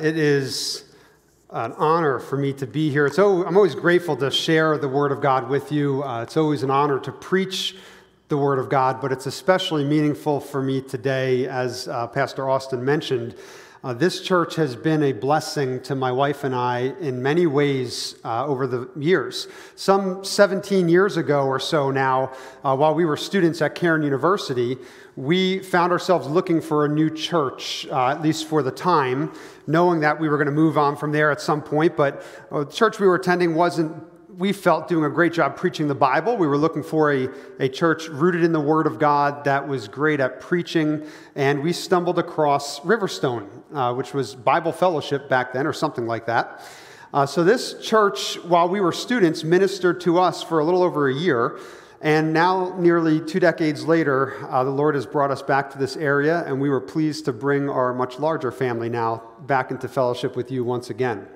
It is an honor for me to be here. So I'm always grateful to share the Word of God with you. Uh, it's always an honor to preach the Word of God, but it's especially meaningful for me today, as uh, Pastor Austin mentioned. Uh, this church has been a blessing to my wife and I in many ways uh, over the years. Some 17 years ago or so now, uh, while we were students at Cairn University, we found ourselves looking for a new church, uh, at least for the time, knowing that we were going to move on from there at some point. But uh, the church we were attending wasn't we felt doing a great job preaching the Bible. We were looking for a, a church rooted in the Word of God that was great at preaching. And we stumbled across Riverstone, uh, which was Bible Fellowship back then, or something like that. Uh, so, this church, while we were students, ministered to us for a little over a year. And now, nearly two decades later, uh, the Lord has brought us back to this area, and we were pleased to bring our much larger family now back into fellowship with you once again.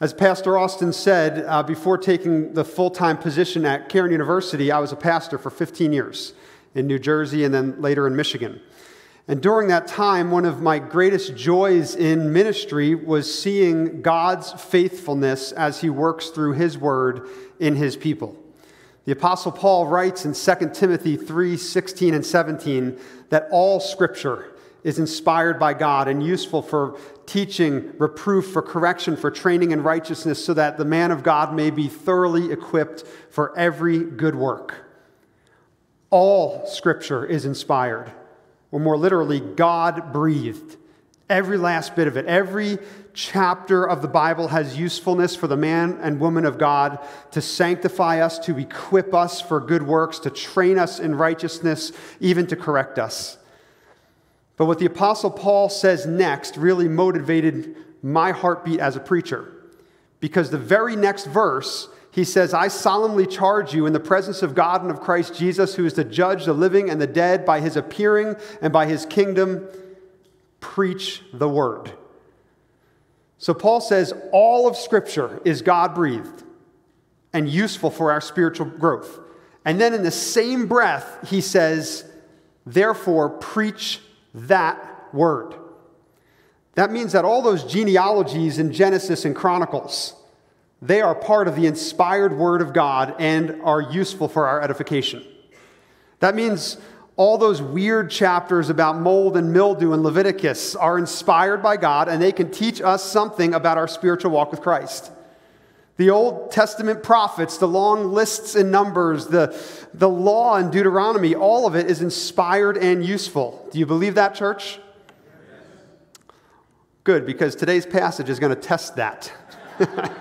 As Pastor Austin said, uh, before taking the full time position at Cairn University, I was a pastor for 15 years in New Jersey and then later in Michigan. And during that time, one of my greatest joys in ministry was seeing God's faithfulness as he works through his word in his people. The apostle Paul writes in 2 Timothy 3 16 and 17 that all scripture is inspired by God and useful for teaching, reproof, for correction, for training in righteousness, so that the man of God may be thoroughly equipped for every good work. All scripture is inspired, or more literally, God breathed. Every last bit of it, every chapter of the Bible has usefulness for the man and woman of God to sanctify us, to equip us for good works, to train us in righteousness, even to correct us. But what the Apostle Paul says next really motivated my heartbeat as a preacher. Because the very next verse, he says, I solemnly charge you in the presence of God and of Christ Jesus, who is to judge the living and the dead by his appearing and by his kingdom, preach the word. So Paul says, all of Scripture is God breathed and useful for our spiritual growth. And then in the same breath, he says, therefore, preach that word. That means that all those genealogies in Genesis and Chronicles, they are part of the inspired word of God and are useful for our edification. That means all those weird chapters about mold and mildew in Leviticus are inspired by God and they can teach us something about our spiritual walk with Christ. The Old Testament prophets, the long lists and numbers, the, the law in Deuteronomy, all of it is inspired and useful. Do you believe that, church? Good, because today's passage is going to test that.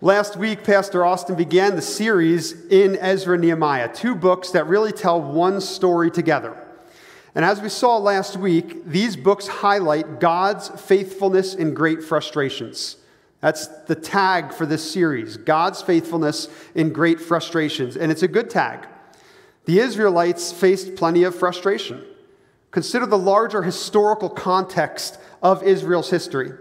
Last week, Pastor Austin began the series in Ezra Nehemiah, two books that really tell one story together. And as we saw last week, these books highlight God's faithfulness in great frustrations. That's the tag for this series God's faithfulness in great frustrations. And it's a good tag. The Israelites faced plenty of frustration. Consider the larger historical context of Israel's history.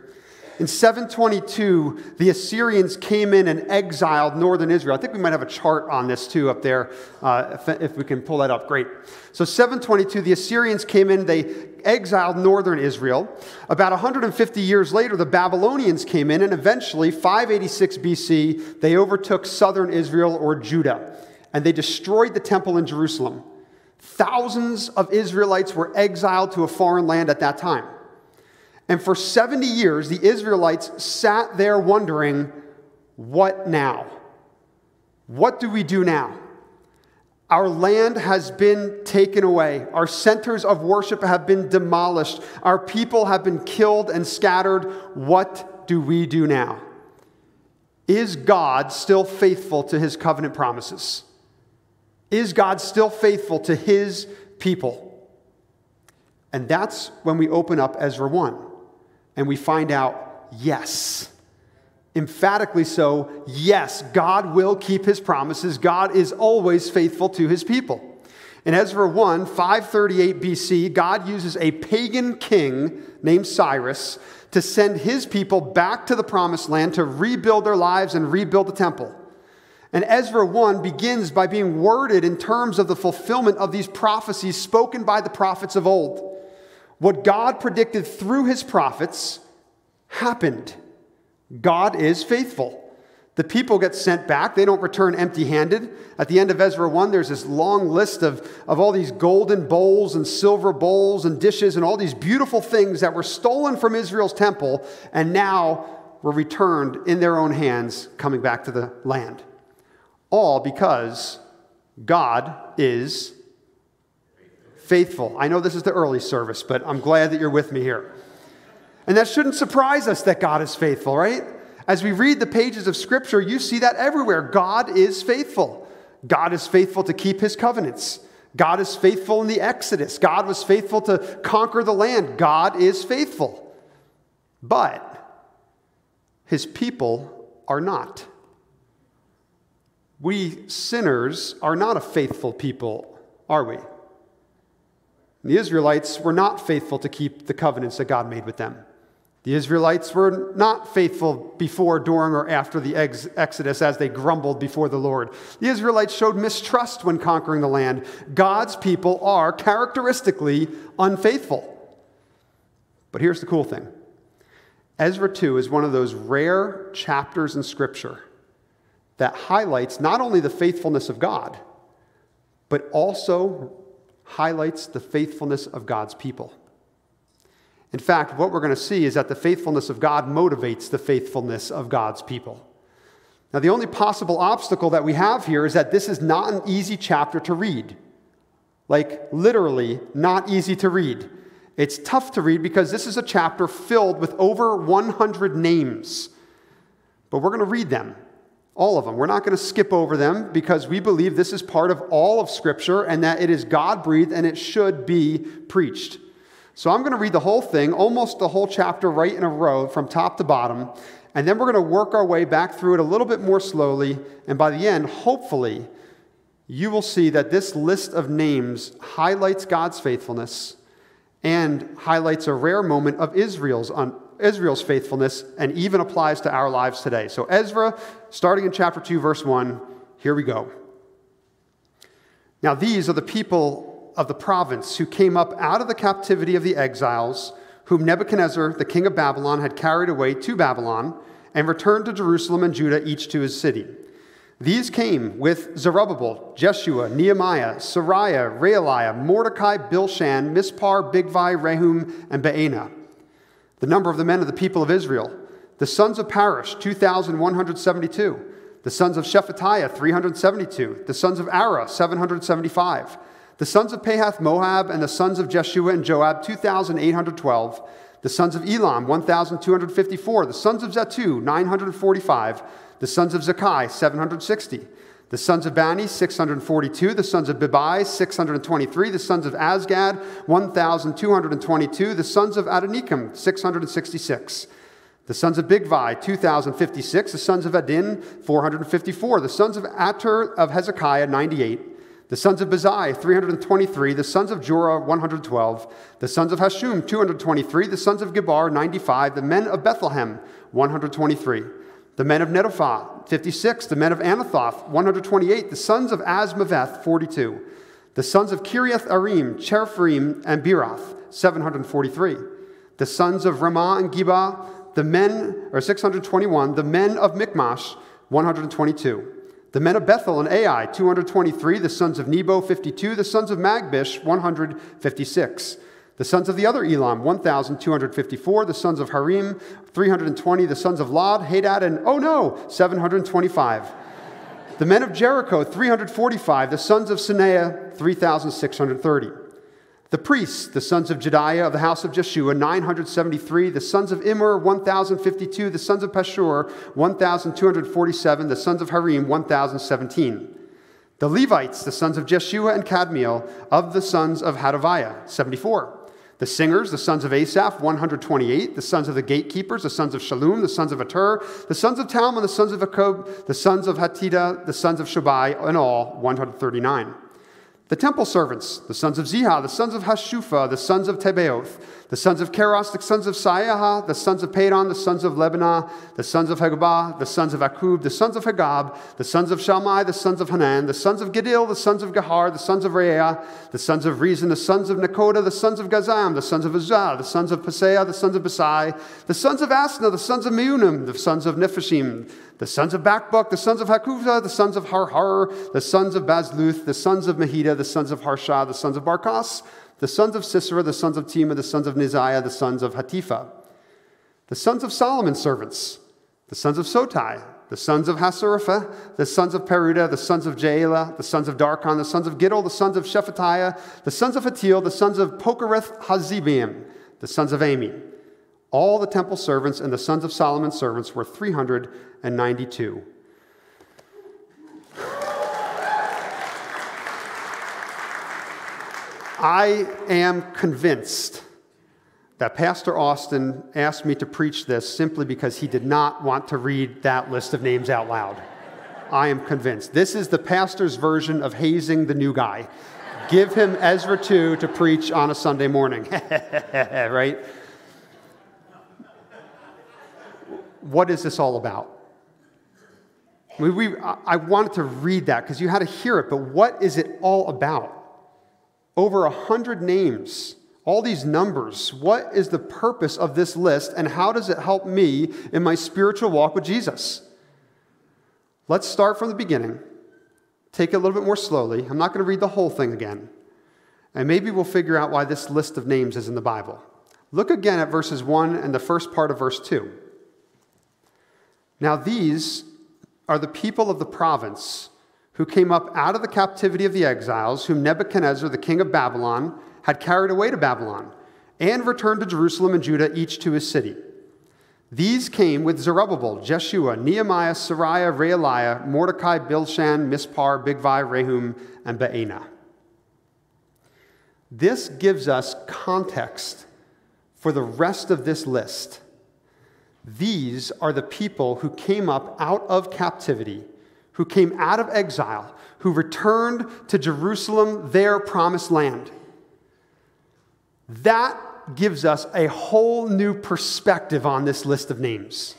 In 722, the Assyrians came in and exiled northern Israel. I think we might have a chart on this too up there, uh, if, if we can pull that up. Great. So, 722, the Assyrians came in, they exiled northern Israel. About 150 years later, the Babylonians came in, and eventually, 586 BC, they overtook southern Israel or Judah, and they destroyed the temple in Jerusalem. Thousands of Israelites were exiled to a foreign land at that time. And for 70 years, the Israelites sat there wondering, what now? What do we do now? Our land has been taken away. Our centers of worship have been demolished. Our people have been killed and scattered. What do we do now? Is God still faithful to his covenant promises? Is God still faithful to his people? And that's when we open up Ezra 1 and we find out yes. Emphatically so, yes, God will keep his promises. God is always faithful to his people. In Ezra 1, 538 BC, God uses a pagan king named Cyrus to send his people back to the promised land to rebuild their lives and rebuild the temple. And Ezra 1 begins by being worded in terms of the fulfillment of these prophecies spoken by the prophets of old. What God predicted through his prophets happened. God is faithful. The people get sent back. They don't return empty handed. At the end of Ezra 1, there's this long list of, of all these golden bowls and silver bowls and dishes and all these beautiful things that were stolen from Israel's temple and now were returned in their own hands coming back to the land. All because God is faithful. I know this is the early service, but I'm glad that you're with me here. And that shouldn't surprise us that God is faithful, right? As we read the pages of Scripture, you see that everywhere. God is faithful. God is faithful to keep his covenants. God is faithful in the Exodus. God was faithful to conquer the land. God is faithful. But his people are not. We sinners are not a faithful people, are we? The Israelites were not faithful to keep the covenants that God made with them. The Israelites were not faithful before, during, or after the ex- Exodus as they grumbled before the Lord. The Israelites showed mistrust when conquering the land. God's people are characteristically unfaithful. But here's the cool thing Ezra 2 is one of those rare chapters in Scripture that highlights not only the faithfulness of God, but also highlights the faithfulness of God's people. In fact, what we're going to see is that the faithfulness of God motivates the faithfulness of God's people. Now, the only possible obstacle that we have here is that this is not an easy chapter to read. Like, literally, not easy to read. It's tough to read because this is a chapter filled with over 100 names. But we're going to read them, all of them. We're not going to skip over them because we believe this is part of all of Scripture and that it is God breathed and it should be preached. So I'm going to read the whole thing, almost the whole chapter, right in a row from top to bottom. And then we're going to work our way back through it a little bit more slowly. And by the end, hopefully, you will see that this list of names highlights God's faithfulness and highlights a rare moment of Israel's, un- Israel's faithfulness and even applies to our lives today. So, Ezra, starting in chapter 2, verse 1, here we go. Now, these are the people of the province who came up out of the captivity of the exiles, whom Nebuchadnezzar, the king of Babylon, had carried away to Babylon, and returned to Jerusalem and Judah, each to his city. These came with Zerubbabel, Jeshua, Nehemiah, Seraiah, Reelaiah, Mordecai, Bilshan, Mispar, Bigvai, Rehum, and Baanah. The number of the men of the people of Israel, the sons of Parosh, 2,172. The sons of Shephatiah, 372. The sons of Arah, 775. The sons of Pahath Moab and the sons of Jeshua and Joab, 2,812. The sons of Elam, 1,254. The sons of Zattu, 945. The sons of Zaccai, 760. The sons of Bani, 642. The sons of Bebai, 623. The sons of Azgad, 1,222. The sons of Adonikam, 666. The sons of Bigvai, 2,056. The sons of Adin, 454. The sons of Ater of Hezekiah, 98. The sons of Bezai, 323. The sons of Jorah, 112. The sons of Hashum, 223. The sons of Gibbar, 95. The men of Bethlehem, 123. The men of Netophah, 56. The men of Anathoth, 128. The sons of Azmaveth, 42. The sons of Kiriath Arim, Cherephim, and Beeroth, 743. The sons of Ramah and Geba, the men, or 621. The men of Michmash, 122. The men of Bethel and Ai, 223. The sons of Nebo, 52. The sons of Magbish, 156. The sons of the other Elam, 1,254. The sons of Harim, 320. The sons of Lod, Hadad, and oh no, 725. the men of Jericho, 345. The sons of Senaah, 3,630. The priests, the sons of Jedaiah of the house of Jeshua, 973. The sons of Immer, 1,052. The sons of Pashur, 1,247. The sons of Harim, 1,017. The Levites, the sons of Jeshua and Kadmiel, of the sons of Hodaviah, 74. The singers, the sons of Asaph, 128. The sons of the gatekeepers, the sons of Shallum, the sons of Atur, the sons of Talmon, the sons of Akkub, the sons of Hatita, the sons of Shobai, in all, 139. The temple servants, the sons of Ziha, the sons of Hasupha, the sons of Tebeoth, the sons of Keros, the sons of Siaha, the sons of Padon, the sons of Lebanah, the sons of Hagabah, the sons of Akkub, the sons of Hagab, the sons of Shalmai, the sons of Hanan, the sons of Giddel, the sons of Gahar, the sons of Reah, the sons of Rezin, the sons of Nekoda, the sons of Gazam, the sons of Uzzah, the sons of Paseah, the sons of Besai, the sons of Asnah, the sons of Meunim, the sons of Nephisim, the sons of Bakbuk, the sons of Hakuvah, the sons of Harhar, the sons of Bazluth, the sons of Mehida, the sons of Harsha, the sons of Barkos, the sons of Sisera, the sons of Temah, the sons of Neziah, the sons of Hatipha, the sons of Solomon's servants, the sons of Sotai, the sons of Hasaraphah, the sons of Peruda, the sons of Jaela, the sons of Darkon, the sons of Giddel, the sons of Shephatiah, the sons of Hatil, the sons of Pokereth Hazibim, the sons of Ami. All the temple servants and the sons of Solomon's servants were 392. I am convinced that Pastor Austin asked me to preach this simply because he did not want to read that list of names out loud. I am convinced. This is the pastor's version of hazing the new guy. Give him Ezra 2 to preach on a Sunday morning, right? What is this all about? We, we, I wanted to read that because you had to hear it, but what is it all about? Over a hundred names, all these numbers. What is the purpose of this list, and how does it help me in my spiritual walk with Jesus? Let's start from the beginning. Take it a little bit more slowly. I'm not going to read the whole thing again. And maybe we'll figure out why this list of names is in the Bible. Look again at verses 1 and the first part of verse 2. Now, these are the people of the province who came up out of the captivity of the exiles, whom Nebuchadnezzar, the king of Babylon, had carried away to Babylon, and returned to Jerusalem and Judah, each to his city. These came with Zerubbabel, Jeshua, Nehemiah, Seraiah, Reelaiah, Mordecai, Bilshan, Mispar, Bigvai, Rehum, and Baanah. This gives us context for the rest of this list. These are the people who came up out of captivity, who came out of exile, who returned to Jerusalem, their promised land. That gives us a whole new perspective on this list of names.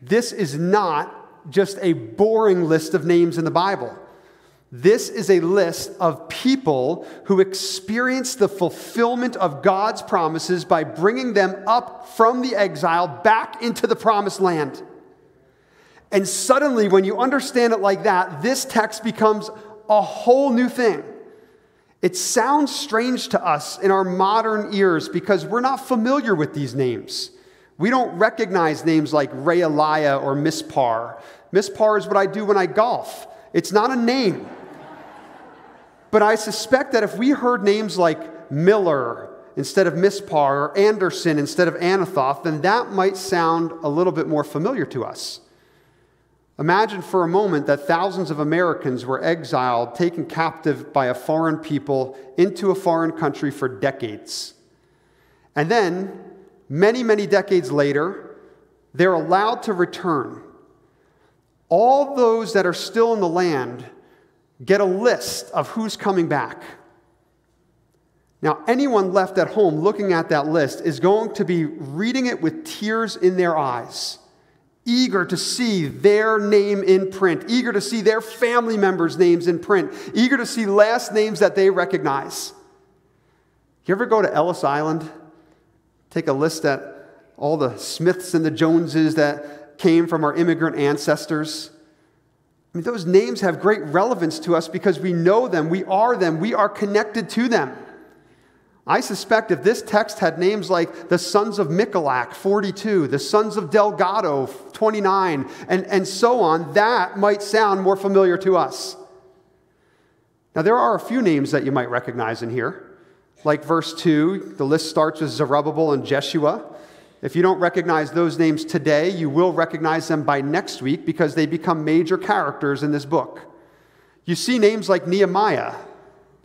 This is not just a boring list of names in the Bible. This is a list of people who experienced the fulfillment of God's promises by bringing them up from the exile back into the promised land. And suddenly, when you understand it like that, this text becomes a whole new thing. It sounds strange to us in our modern ears because we're not familiar with these names. We don't recognize names like Reelaiah or Mispar. Mispar is what I do when I golf. It's not a name. But I suspect that if we heard names like Miller instead of Mispar or Anderson instead of Anathoth, then that might sound a little bit more familiar to us. Imagine for a moment that thousands of Americans were exiled, taken captive by a foreign people into a foreign country for decades. And then, many, many decades later, they're allowed to return. All those that are still in the land get a list of who's coming back. Now, anyone left at home looking at that list is going to be reading it with tears in their eyes, eager to see their name in print, eager to see their family members' names in print, eager to see last names that they recognize. You ever go to Ellis Island? Take a list at all the Smiths and the Joneses that came from our immigrant ancestors. I mean, those names have great relevance to us because we know them, we are them, we are connected to them. I suspect if this text had names like the sons of Michalak, 42, the sons of Delgado, 29, and, and so on, that might sound more familiar to us. Now, there are a few names that you might recognize in here. Like verse 2, the list starts with Zerubbabel and Jeshua. If you don't recognize those names today, you will recognize them by next week because they become major characters in this book. You see names like Nehemiah.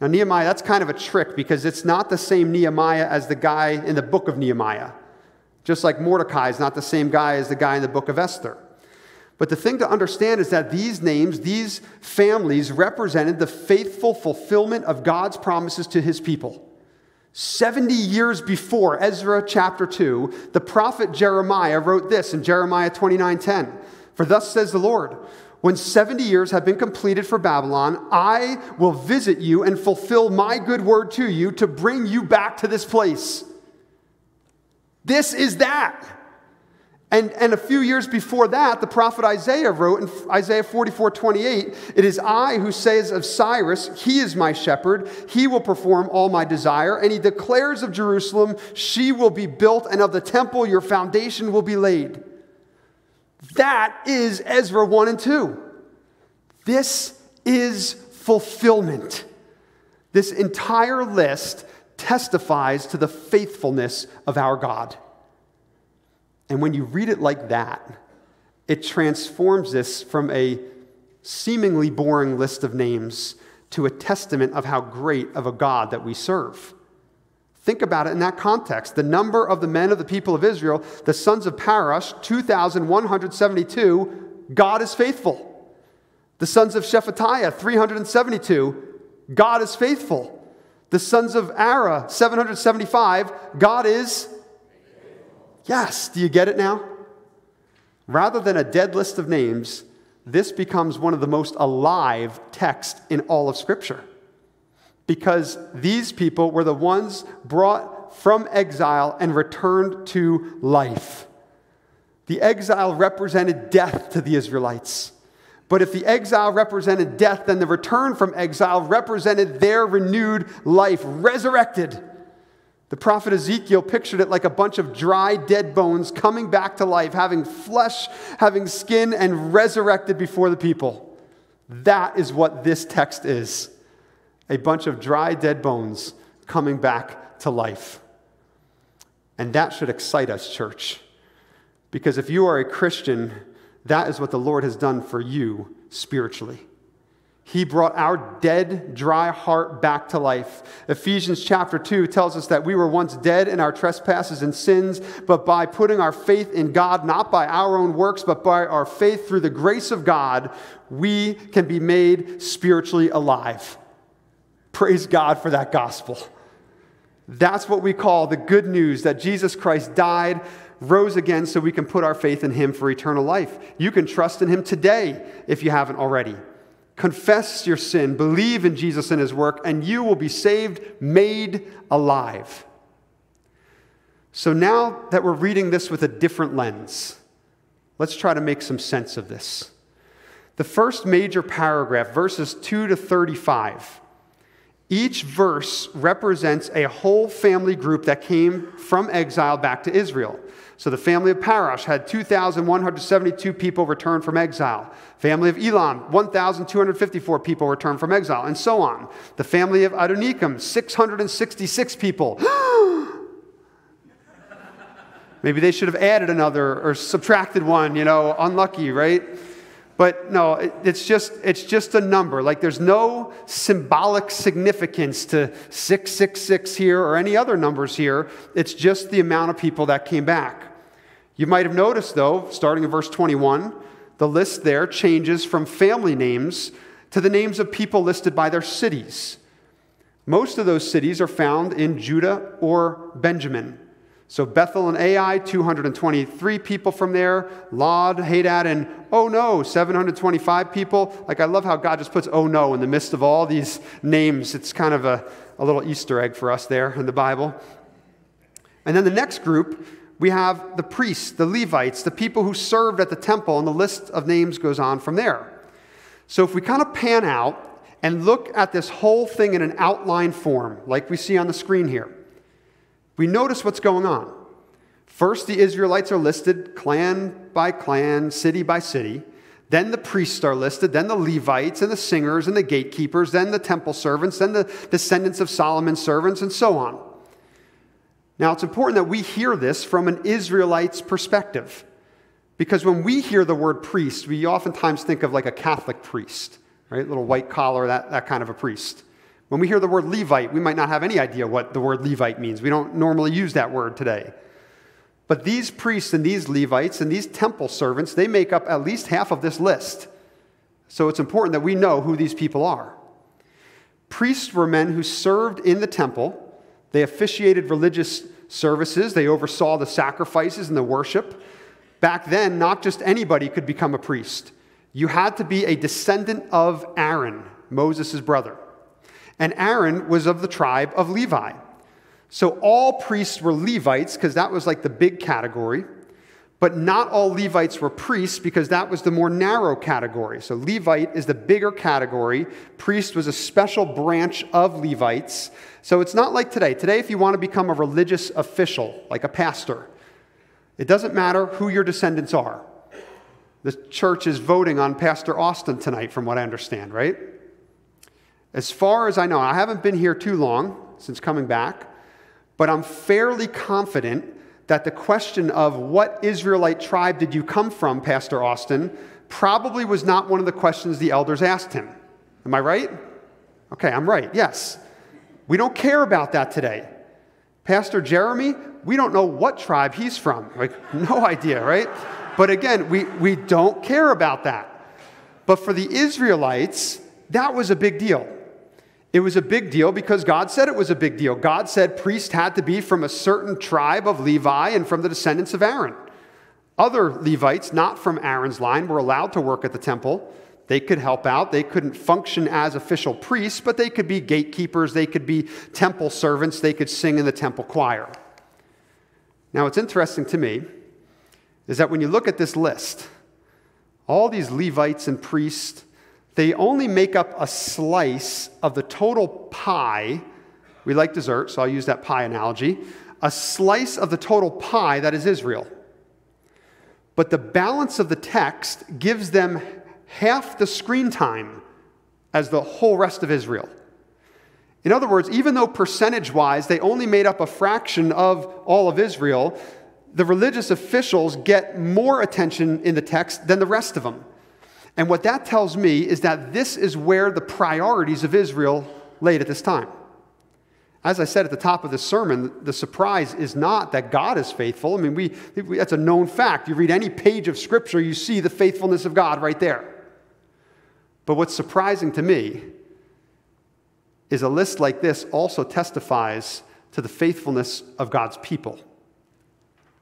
Now, Nehemiah, that's kind of a trick because it's not the same Nehemiah as the guy in the book of Nehemiah. Just like Mordecai is not the same guy as the guy in the book of Esther. But the thing to understand is that these names, these families, represented the faithful fulfillment of God's promises to his people. 70 years before Ezra chapter 2, the prophet Jeremiah wrote this in Jeremiah 29:10. For thus says the Lord, when 70 years have been completed for Babylon, I will visit you and fulfill my good word to you to bring you back to this place. This is that. And, and a few years before that, the prophet Isaiah wrote in Isaiah 44 28, It is I who says of Cyrus, He is my shepherd, he will perform all my desire. And he declares of Jerusalem, She will be built, and of the temple, your foundation will be laid. That is Ezra 1 and 2. This is fulfillment. This entire list testifies to the faithfulness of our God. And when you read it like that, it transforms this from a seemingly boring list of names to a testament of how great of a God that we serve. Think about it in that context. The number of the men of the people of Israel, the sons of Parash, 2,172, God is faithful. The sons of Shephatiah, 372, God is faithful. The sons of Arah, 775, God is Yes, do you get it now? Rather than a dead list of names, this becomes one of the most alive texts in all of Scripture. Because these people were the ones brought from exile and returned to life. The exile represented death to the Israelites. But if the exile represented death, then the return from exile represented their renewed life, resurrected. The prophet Ezekiel pictured it like a bunch of dry, dead bones coming back to life, having flesh, having skin, and resurrected before the people. That is what this text is a bunch of dry, dead bones coming back to life. And that should excite us, church. Because if you are a Christian, that is what the Lord has done for you spiritually. He brought our dead, dry heart back to life. Ephesians chapter 2 tells us that we were once dead in our trespasses and sins, but by putting our faith in God, not by our own works, but by our faith through the grace of God, we can be made spiritually alive. Praise God for that gospel. That's what we call the good news that Jesus Christ died, rose again, so we can put our faith in Him for eternal life. You can trust in Him today if you haven't already. Confess your sin, believe in Jesus and his work, and you will be saved, made alive. So now that we're reading this with a different lens, let's try to make some sense of this. The first major paragraph, verses 2 to 35, each verse represents a whole family group that came from exile back to Israel. So the family of Parash had 2,172 people return from exile. Family of Elam, 1,254 people returned from exile, and so on. The family of Adonikam, 666 people. Maybe they should have added another or subtracted one, you know, unlucky, right? But no, it's just, it's just a number. Like there's no symbolic significance to 666 here or any other numbers here. It's just the amount of people that came back. You might have noticed, though, starting in verse 21, the list there changes from family names to the names of people listed by their cities. Most of those cities are found in Judah or Benjamin. So Bethel and Ai, 223 people from there. Lod, Hadad, and oh no, 725 people. Like I love how God just puts oh no in the midst of all these names. It's kind of a, a little Easter egg for us there in the Bible. And then the next group, we have the priests, the Levites, the people who served at the temple, and the list of names goes on from there. So if we kind of pan out and look at this whole thing in an outline form, like we see on the screen here, we notice what's going on. First, the Israelites are listed clan by clan, city by city. Then the priests are listed, then the Levites and the singers and the gatekeepers, then the temple servants, then the descendants of Solomon's servants, and so on. Now, it's important that we hear this from an Israelite's perspective. Because when we hear the word priest, we oftentimes think of like a Catholic priest, right? Little white collar, that, that kind of a priest. When we hear the word Levite, we might not have any idea what the word Levite means. We don't normally use that word today. But these priests and these Levites and these temple servants, they make up at least half of this list. So it's important that we know who these people are. Priests were men who served in the temple, they officiated religious services, they oversaw the sacrifices and the worship. Back then, not just anybody could become a priest. You had to be a descendant of Aaron, Moses' brother. And Aaron was of the tribe of Levi. So all priests were Levites, because that was like the big category. But not all Levites were priests, because that was the more narrow category. So Levite is the bigger category. Priest was a special branch of Levites. So it's not like today. Today, if you want to become a religious official, like a pastor, it doesn't matter who your descendants are. The church is voting on Pastor Austin tonight, from what I understand, right? As far as I know, I haven't been here too long since coming back, but I'm fairly confident that the question of what Israelite tribe did you come from, Pastor Austin, probably was not one of the questions the elders asked him. Am I right? Okay, I'm right, yes. We don't care about that today. Pastor Jeremy, we don't know what tribe he's from. Like, no idea, right? But again, we, we don't care about that. But for the Israelites, that was a big deal. It was a big deal because God said it was a big deal. God said priests had to be from a certain tribe of Levi and from the descendants of Aaron. Other Levites, not from Aaron's line, were allowed to work at the temple. They could help out. They couldn't function as official priests, but they could be gatekeepers. They could be temple servants. They could sing in the temple choir. Now, what's interesting to me is that when you look at this list, all these Levites and priests, they only make up a slice of the total pie. We like dessert, so I'll use that pie analogy. A slice of the total pie that is Israel. But the balance of the text gives them half the screen time as the whole rest of Israel. In other words, even though percentage wise they only made up a fraction of all of Israel, the religious officials get more attention in the text than the rest of them. And what that tells me is that this is where the priorities of Israel laid at this time. As I said at the top of the sermon, the surprise is not that God is faithful. I mean, we, that's a known fact. You read any page of Scripture, you see the faithfulness of God right there. But what's surprising to me is a list like this also testifies to the faithfulness of God's people.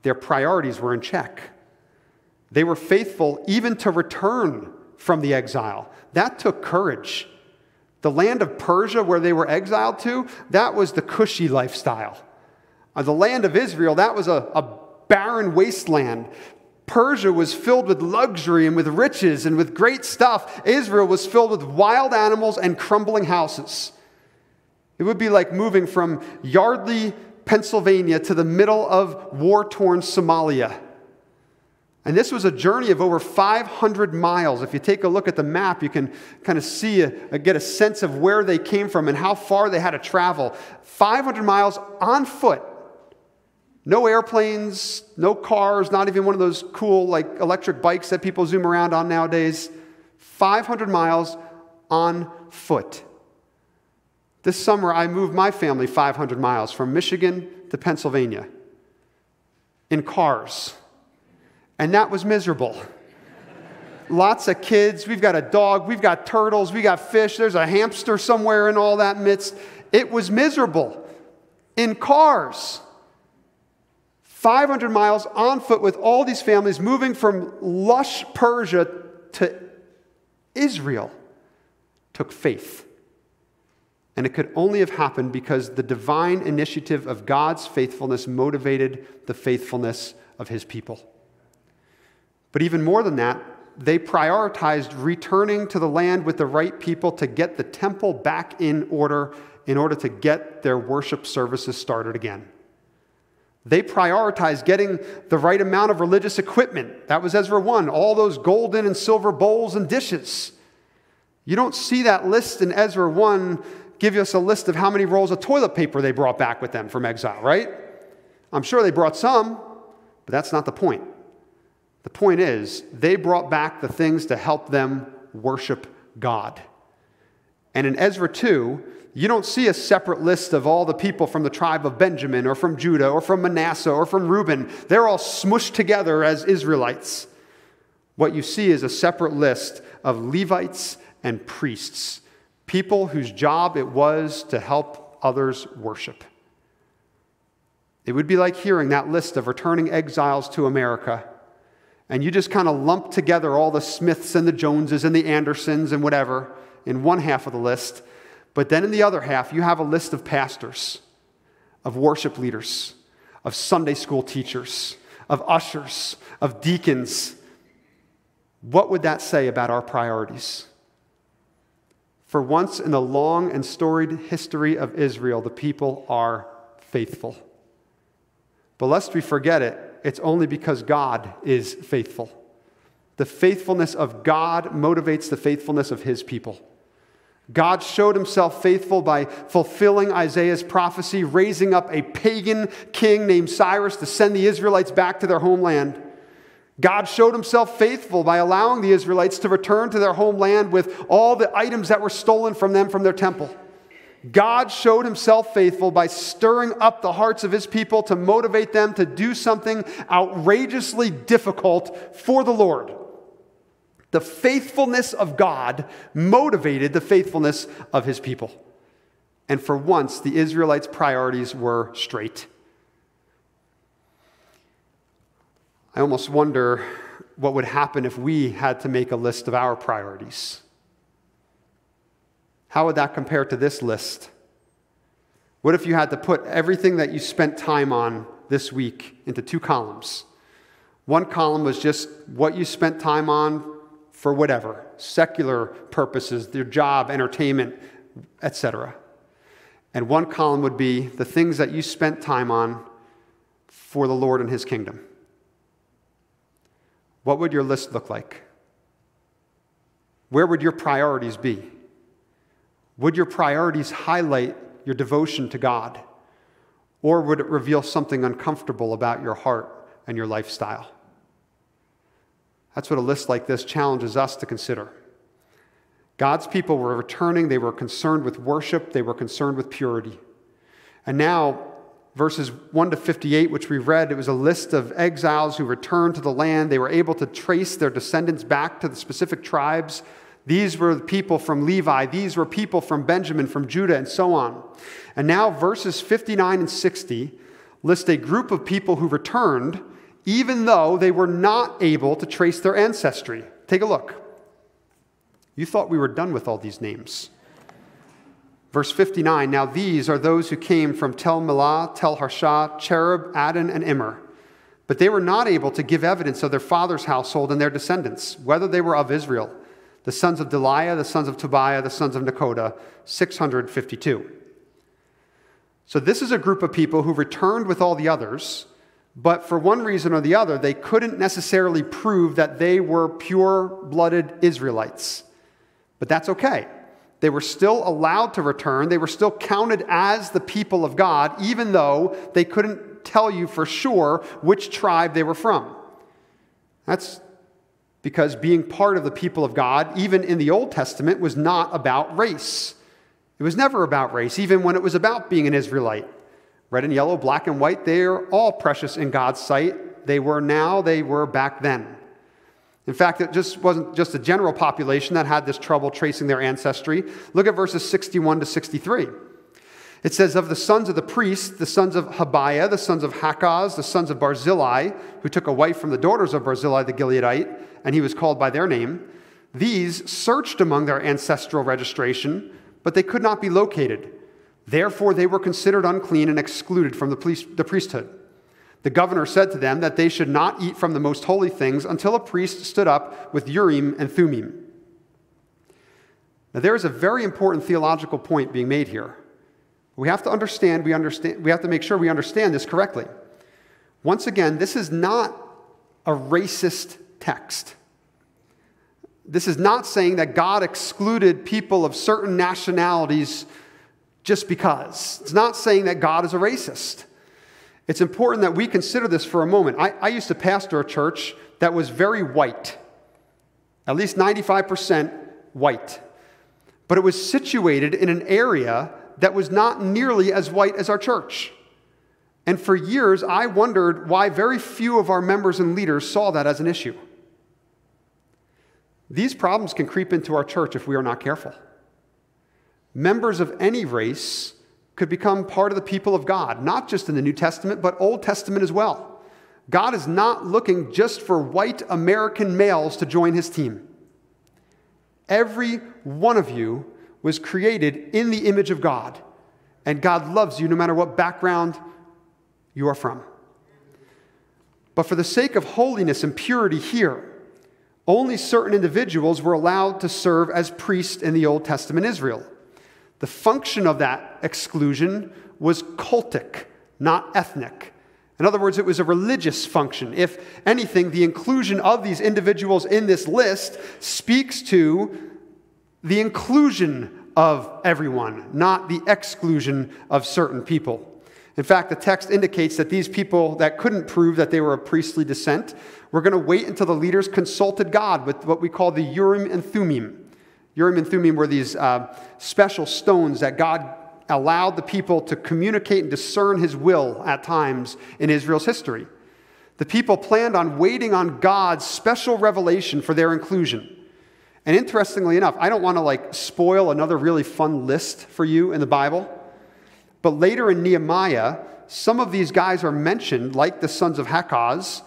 Their priorities were in check. They were faithful even to return from the exile. That took courage. The land of Persia, where they were exiled to, that was the cushy lifestyle. Uh, the land of Israel, that was a, a barren wasteland. Persia was filled with luxury and with riches and with great stuff. Israel was filled with wild animals and crumbling houses. It would be like moving from Yardley, Pennsylvania to the middle of war torn Somalia. And this was a journey of over 500 miles. If you take a look at the map, you can kind of see, a, a, get a sense of where they came from and how far they had to travel. 500 miles on foot. No airplanes, no cars, not even one of those cool like electric bikes that people zoom around on nowadays. 500 miles on foot. This summer, I moved my family 500 miles from Michigan to Pennsylvania in cars and that was miserable. Lots of kids. We've got a dog. We've got turtles. We got fish. There's a hamster somewhere in all that midst. It was miserable in cars. 500 miles on foot with all these families moving from lush Persia to Israel took faith. And it could only have happened because the divine initiative of God's faithfulness motivated the faithfulness of his people. But even more than that, they prioritized returning to the land with the right people to get the temple back in order in order to get their worship services started again. They prioritized getting the right amount of religious equipment. That was Ezra 1, all those golden and silver bowls and dishes. You don't see that list in Ezra 1 give us a list of how many rolls of toilet paper they brought back with them from exile, right? I'm sure they brought some, but that's not the point. The point is, they brought back the things to help them worship God. And in Ezra 2, you don't see a separate list of all the people from the tribe of Benjamin or from Judah or from Manasseh or from Reuben. They're all smushed together as Israelites. What you see is a separate list of Levites and priests, people whose job it was to help others worship. It would be like hearing that list of returning exiles to America, and you just kind of lump together all the Smiths and the Joneses and the Andersons and whatever in one half of the list. But then in the other half, you have a list of pastors, of worship leaders, of Sunday school teachers, of ushers, of deacons. What would that say about our priorities? For once in the long and storied history of Israel, the people are faithful. But lest we forget it, it's only because God is faithful. The faithfulness of God motivates the faithfulness of his people. God showed himself faithful by fulfilling Isaiah's prophecy, raising up a pagan king named Cyrus to send the Israelites back to their homeland. God showed himself faithful by allowing the Israelites to return to their homeland with all the items that were stolen from them from their temple. God showed himself faithful by stirring up the hearts of his people to motivate them to do something outrageously difficult for the Lord. The faithfulness of God motivated the faithfulness of his people. And for once, the Israelites' priorities were straight. I almost wonder what would happen if we had to make a list of our priorities. How would that compare to this list? What if you had to put everything that you spent time on this week into two columns? One column was just what you spent time on for whatever, secular purposes, your job, entertainment, etc. And one column would be the things that you spent time on for the Lord and his kingdom. What would your list look like? Where would your priorities be? Would your priorities highlight your devotion to God? Or would it reveal something uncomfortable about your heart and your lifestyle? That's what a list like this challenges us to consider. God's people were returning, they were concerned with worship, they were concerned with purity. And now, verses 1 to 58, which we read, it was a list of exiles who returned to the land. They were able to trace their descendants back to the specific tribes these were people from Levi. These were people from Benjamin, from Judah, and so on. And now, verses 59 and 60 list a group of people who returned, even though they were not able to trace their ancestry. Take a look. You thought we were done with all these names. Verse 59 Now these are those who came from Tel Melah, Tel Harsha, Cherub, Addan, and Immer. But they were not able to give evidence of their father's household and their descendants, whether they were of Israel the sons of Delaiah, the sons of Tobiah, the sons of Nekoda, 652. So this is a group of people who returned with all the others, but for one reason or the other, they couldn't necessarily prove that they were pure blooded Israelites. But that's okay. They were still allowed to return. They were still counted as the people of God, even though they couldn't tell you for sure which tribe they were from. That's because being part of the people of God, even in the Old Testament, was not about race. It was never about race, even when it was about being an Israelite. Red and yellow, black and white, they are all precious in God's sight. They were now, they were back then. In fact, it just wasn't just the general population that had this trouble tracing their ancestry. Look at verses 61 to 63. It says, Of the sons of the priests, the sons of Habaiah, the sons of Hakkoz, the sons of Barzillai, who took a wife from the daughters of Barzillai the Gileadite, and he was called by their name. These searched among their ancestral registration, but they could not be located. Therefore, they were considered unclean and excluded from the, the priesthood. The governor said to them that they should not eat from the most holy things until a priest stood up with Urim and Thummim. Now, there is a very important theological point being made here. We have to understand, we understand, we have to make sure we understand this correctly. Once again, this is not a racist text. This is not saying that God excluded people of certain nationalities just because. It's not saying that God is a racist. It's important that we consider this for a moment. I, I used to pastor a church that was very white, at least 95% white. But it was situated in an area that was not nearly as white as our church. And for years, I wondered why very few of our members and leaders saw that as an issue. These problems can creep into our church if we are not careful. Members of any race could become part of the people of God, not just in the New Testament, but Old Testament as well. God is not looking just for white American males to join his team. Every one of you was created in the image of God, and God loves you no matter what background you are from. But for the sake of holiness and purity here, only certain individuals were allowed to serve as priests in the Old Testament Israel. The function of that exclusion was cultic, not ethnic. In other words, it was a religious function. If anything, the inclusion of these individuals in this list speaks to the inclusion of everyone, not the exclusion of certain people. In fact, the text indicates that these people that couldn't prove that they were of priestly descent were going to wait until the leaders consulted God with what we call the Urim and Thummim. Urim and Thummim were these uh, special stones that God allowed the people to communicate and discern his will at times in Israel's history. The people planned on waiting on God's special revelation for their inclusion. And interestingly enough, I don't want to like spoil another really fun list for you in the Bible, but later in Nehemiah, some of these guys are mentioned, like the sons of Hakkoz,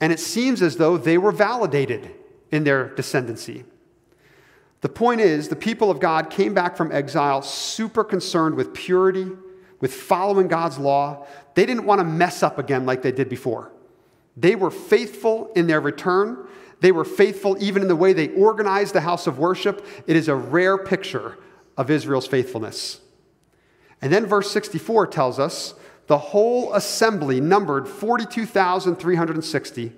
and it seems as though they were validated in their descendancy. The point is, the people of God came back from exile super concerned with purity, with following God's law. They didn't want to mess up again like they did before. They were faithful in their return. They were faithful even in the way they organized the house of worship. It is a rare picture of Israel's faithfulness. And then verse 64 tells us the whole assembly numbered 42,360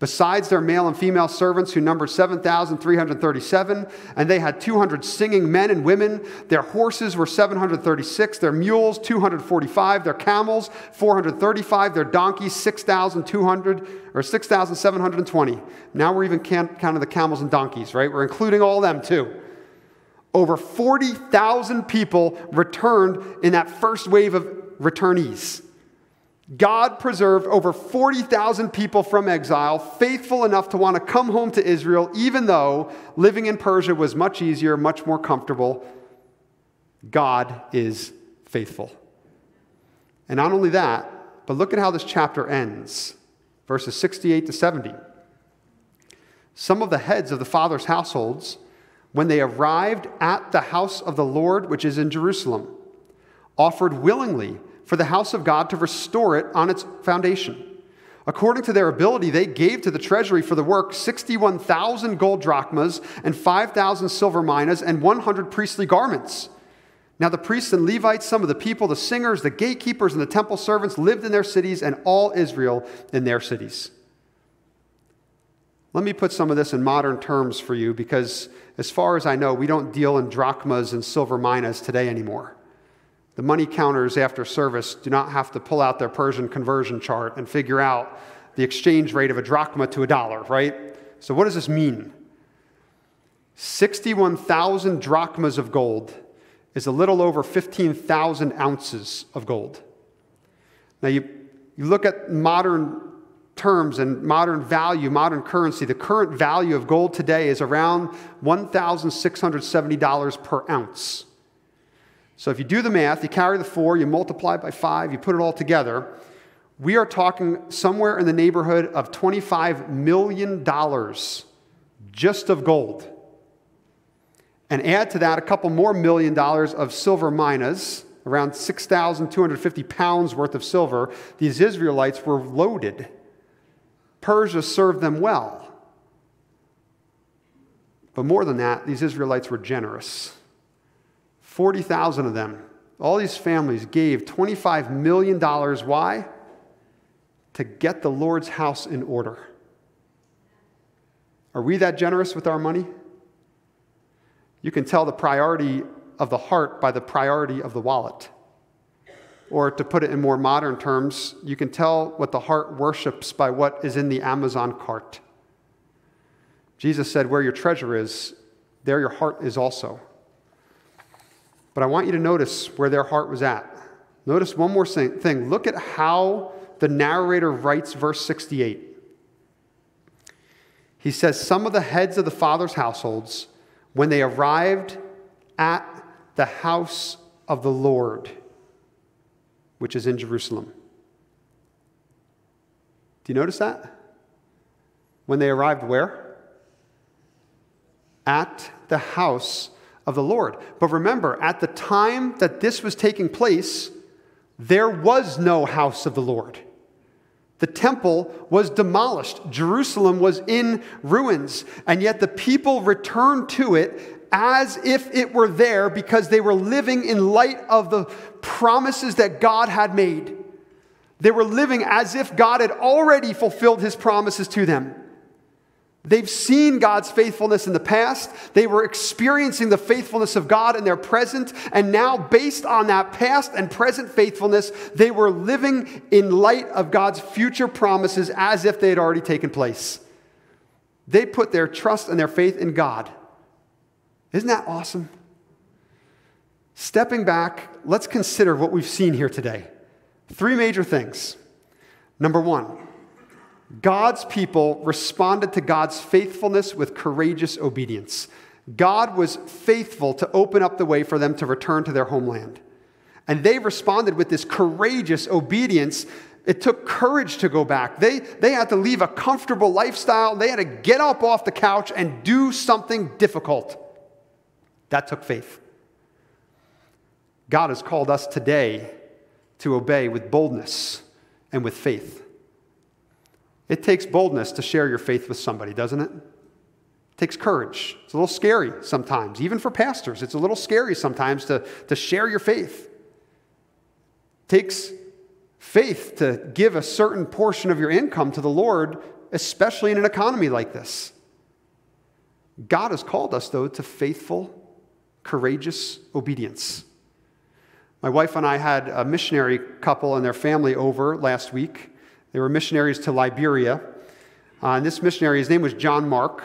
besides their male and female servants who numbered 7,337, and they had 200 singing men and women. Their horses were 736, their mules 245, their camels 435, their donkeys 6,200 or 6,720. Now we're even counting the camels and donkeys, right? We're including all of them too. Over 40,000 people returned in that first wave of returnees. God preserved over 40,000 people from exile, faithful enough to want to come home to Israel, even though living in Persia was much easier, much more comfortable. God is faithful. And not only that, but look at how this chapter ends verses 68 to 70. Some of the heads of the father's households, when they arrived at the house of the Lord, which is in Jerusalem, offered willingly for the house of God to restore it on its foundation. According to their ability, they gave to the treasury for the work 61,000 gold drachmas and 5,000 silver minas and 100 priestly garments. Now, the priests and Levites, some of the people, the singers, the gatekeepers, and the temple servants lived in their cities, and all Israel in their cities. Let me put some of this in modern terms for you because, as far as I know, we don't deal in drachmas and silver minas today anymore. The money counters after service do not have to pull out their Persian conversion chart and figure out the exchange rate of a drachma to a dollar, right? So, what does this mean? 61,000 drachmas of gold is a little over 15,000 ounces of gold. Now, you, you look at modern terms and modern value, modern currency, the current value of gold today is around $1,670 per ounce. So if you do the math, you carry the four, you multiply by five, you put it all together, we are talking somewhere in the neighborhood of $25 million just of gold. And add to that a couple more million dollars of silver minas, around 6,250 pounds worth of silver. These Israelites were loaded. Persia served them well. But more than that, these Israelites were generous. 40,000 of them, all these families gave $25 million. Why? To get the Lord's house in order. Are we that generous with our money? You can tell the priority of the heart by the priority of the wallet. Or to put it in more modern terms, you can tell what the heart worships by what is in the Amazon cart. Jesus said, Where your treasure is, there your heart is also. But I want you to notice where their heart was at. Notice one more thing. Look at how the narrator writes verse 68. He says, Some of the heads of the father's households, when they arrived at the house of the Lord, which is in Jerusalem. Do you notice that? When they arrived where? At the house of the Lord. But remember, at the time that this was taking place, there was no house of the Lord. The temple was demolished. Jerusalem was in ruins. And yet the people returned to it as if it were there because they were living in light of the promises that God had made. They were living as if God had already fulfilled his promises to them. They've seen God's faithfulness in the past. They were experiencing the faithfulness of God in their present. And now, based on that past and present faithfulness, they were living in light of God's future promises as if they had already taken place. They put their trust and their faith in God. Isn't that awesome? Stepping back, let's consider what we've seen here today. Three major things. Number one, God's people responded to God's faithfulness with courageous obedience. God was faithful to open up the way for them to return to their homeland. And they responded with this courageous obedience. It took courage to go back. They, they had to leave a comfortable lifestyle. They had to get up off the couch and do something difficult. That took faith. God has called us today to obey with boldness and with faith. It takes boldness to share your faith with somebody, doesn't it? It takes courage. It's a little scary sometimes, even for pastors. It's a little scary sometimes to, to share your faith. It takes faith to give a certain portion of your income to the Lord, especially in an economy like this. God has called us, though, to faithful, courageous obedience. My wife and I had a missionary couple and their family over last week. They were missionaries to Liberia. Uh, and this missionary, his name was John Mark.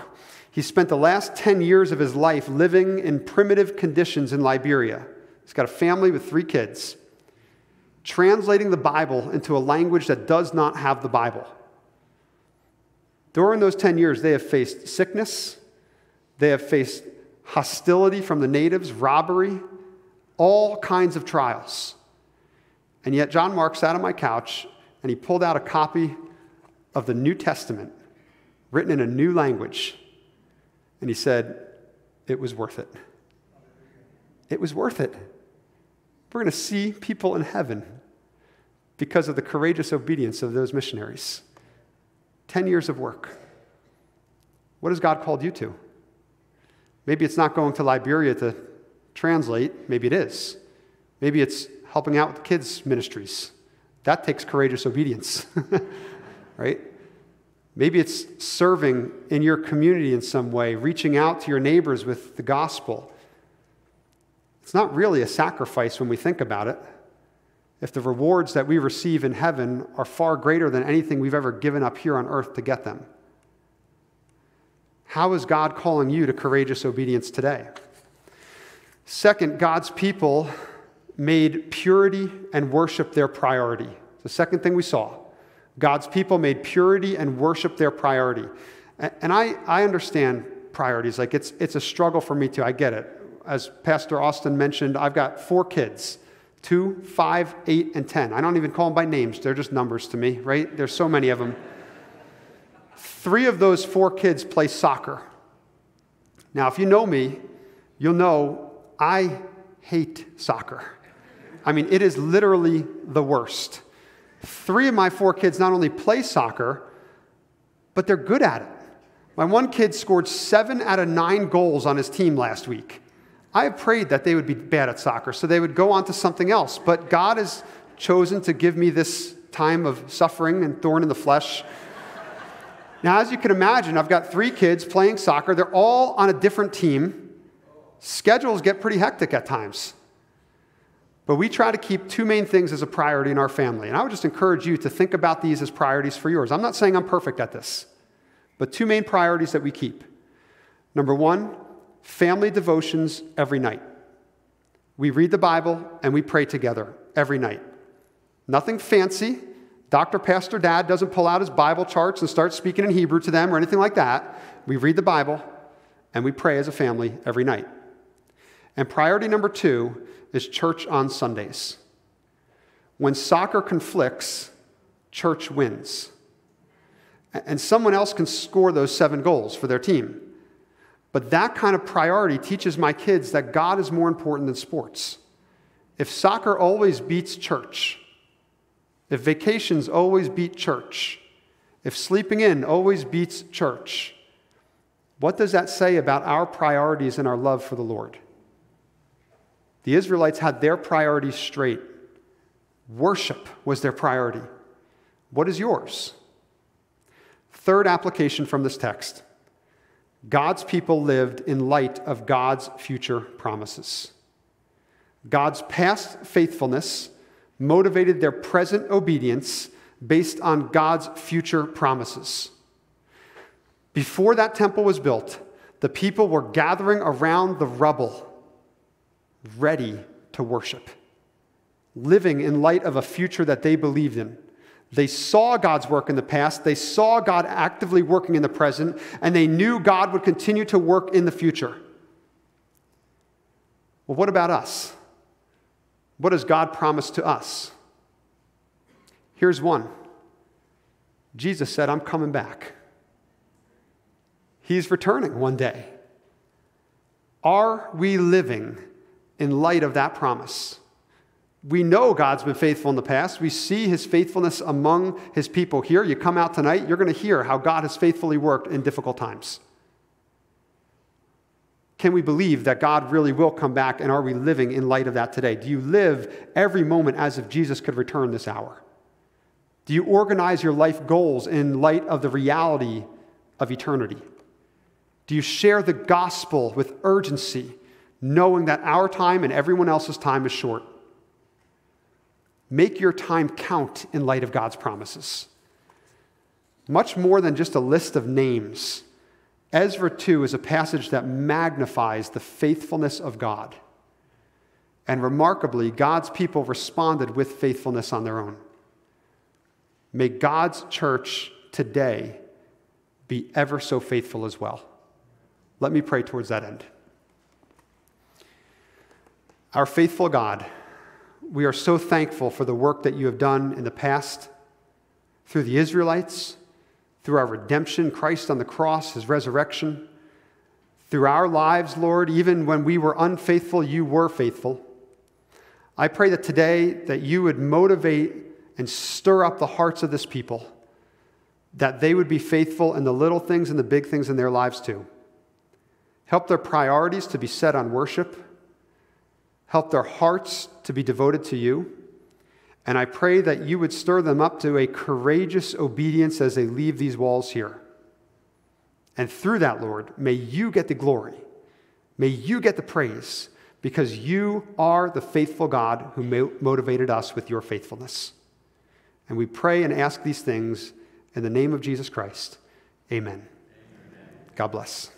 He spent the last 10 years of his life living in primitive conditions in Liberia. He's got a family with three kids, translating the Bible into a language that does not have the Bible. During those 10 years, they have faced sickness, they have faced hostility from the natives, robbery, all kinds of trials. And yet, John Mark sat on my couch and he pulled out a copy of the New Testament written in a new language. And he said, It was worth it. It was worth it. We're going to see people in heaven because of the courageous obedience of those missionaries. 10 years of work. What has God called you to? Maybe it's not going to Liberia to translate, maybe it is. Maybe it's helping out with the kids' ministries. That takes courageous obedience, right? Maybe it's serving in your community in some way, reaching out to your neighbors with the gospel. It's not really a sacrifice when we think about it. If the rewards that we receive in heaven are far greater than anything we've ever given up here on earth to get them. How is God calling you to courageous obedience today? Second, God's people made purity and worship their priority. The second thing we saw God's people made purity and worship their priority. And I, I understand priorities. Like it's, it's a struggle for me too. I get it. As Pastor Austin mentioned, I've got four kids two, five, eight, and 10. I don't even call them by names, they're just numbers to me, right? There's so many of them. Three of those four kids play soccer. Now, if you know me, you'll know I hate soccer. I mean, it is literally the worst. Three of my four kids not only play soccer, but they're good at it. My one kid scored seven out of nine goals on his team last week. I have prayed that they would be bad at soccer, so they would go on to something else. But God has chosen to give me this time of suffering and thorn in the flesh. now, as you can imagine, I've got three kids playing soccer. They're all on a different team. Schedules get pretty hectic at times. But we try to keep two main things as a priority in our family. And I would just encourage you to think about these as priorities for yours. I'm not saying I'm perfect at this, but two main priorities that we keep. Number one, family devotions every night. We read the Bible and we pray together every night. Nothing fancy. Dr. Pastor Dad doesn't pull out his Bible charts and start speaking in Hebrew to them or anything like that. We read the Bible and we pray as a family every night. And priority number two is church on Sundays. When soccer conflicts, church wins. And someone else can score those seven goals for their team. But that kind of priority teaches my kids that God is more important than sports. If soccer always beats church, if vacations always beat church, if sleeping in always beats church, what does that say about our priorities and our love for the Lord? The Israelites had their priorities straight. Worship was their priority. What is yours? Third application from this text God's people lived in light of God's future promises. God's past faithfulness motivated their present obedience based on God's future promises. Before that temple was built, the people were gathering around the rubble, ready to worship, living in light of a future that they believed in. They saw God's work in the past, they saw God actively working in the present, and they knew God would continue to work in the future. Well, what about us? What does God promise to us? Here's one Jesus said, I'm coming back. He's returning one day. Are we living in light of that promise? We know God's been faithful in the past. We see his faithfulness among his people here. You come out tonight, you're going to hear how God has faithfully worked in difficult times. Can we believe that God really will come back, and are we living in light of that today? Do you live every moment as if Jesus could return this hour? Do you organize your life goals in light of the reality of eternity? Do you share the gospel with urgency, knowing that our time and everyone else's time is short? Make your time count in light of God's promises. Much more than just a list of names, Ezra 2 is a passage that magnifies the faithfulness of God. And remarkably, God's people responded with faithfulness on their own. May God's church today be ever so faithful as well. Let me pray towards that end. Our faithful God, we are so thankful for the work that you have done in the past through the Israelites, through our redemption, Christ on the cross, his resurrection, through our lives, Lord, even when we were unfaithful, you were faithful. I pray that today that you would motivate and stir up the hearts of this people, that they would be faithful in the little things and the big things in their lives too. Help their priorities to be set on worship Help their hearts to be devoted to you. And I pray that you would stir them up to a courageous obedience as they leave these walls here. And through that, Lord, may you get the glory. May you get the praise because you are the faithful God who motivated us with your faithfulness. And we pray and ask these things in the name of Jesus Christ. Amen. Amen. God bless.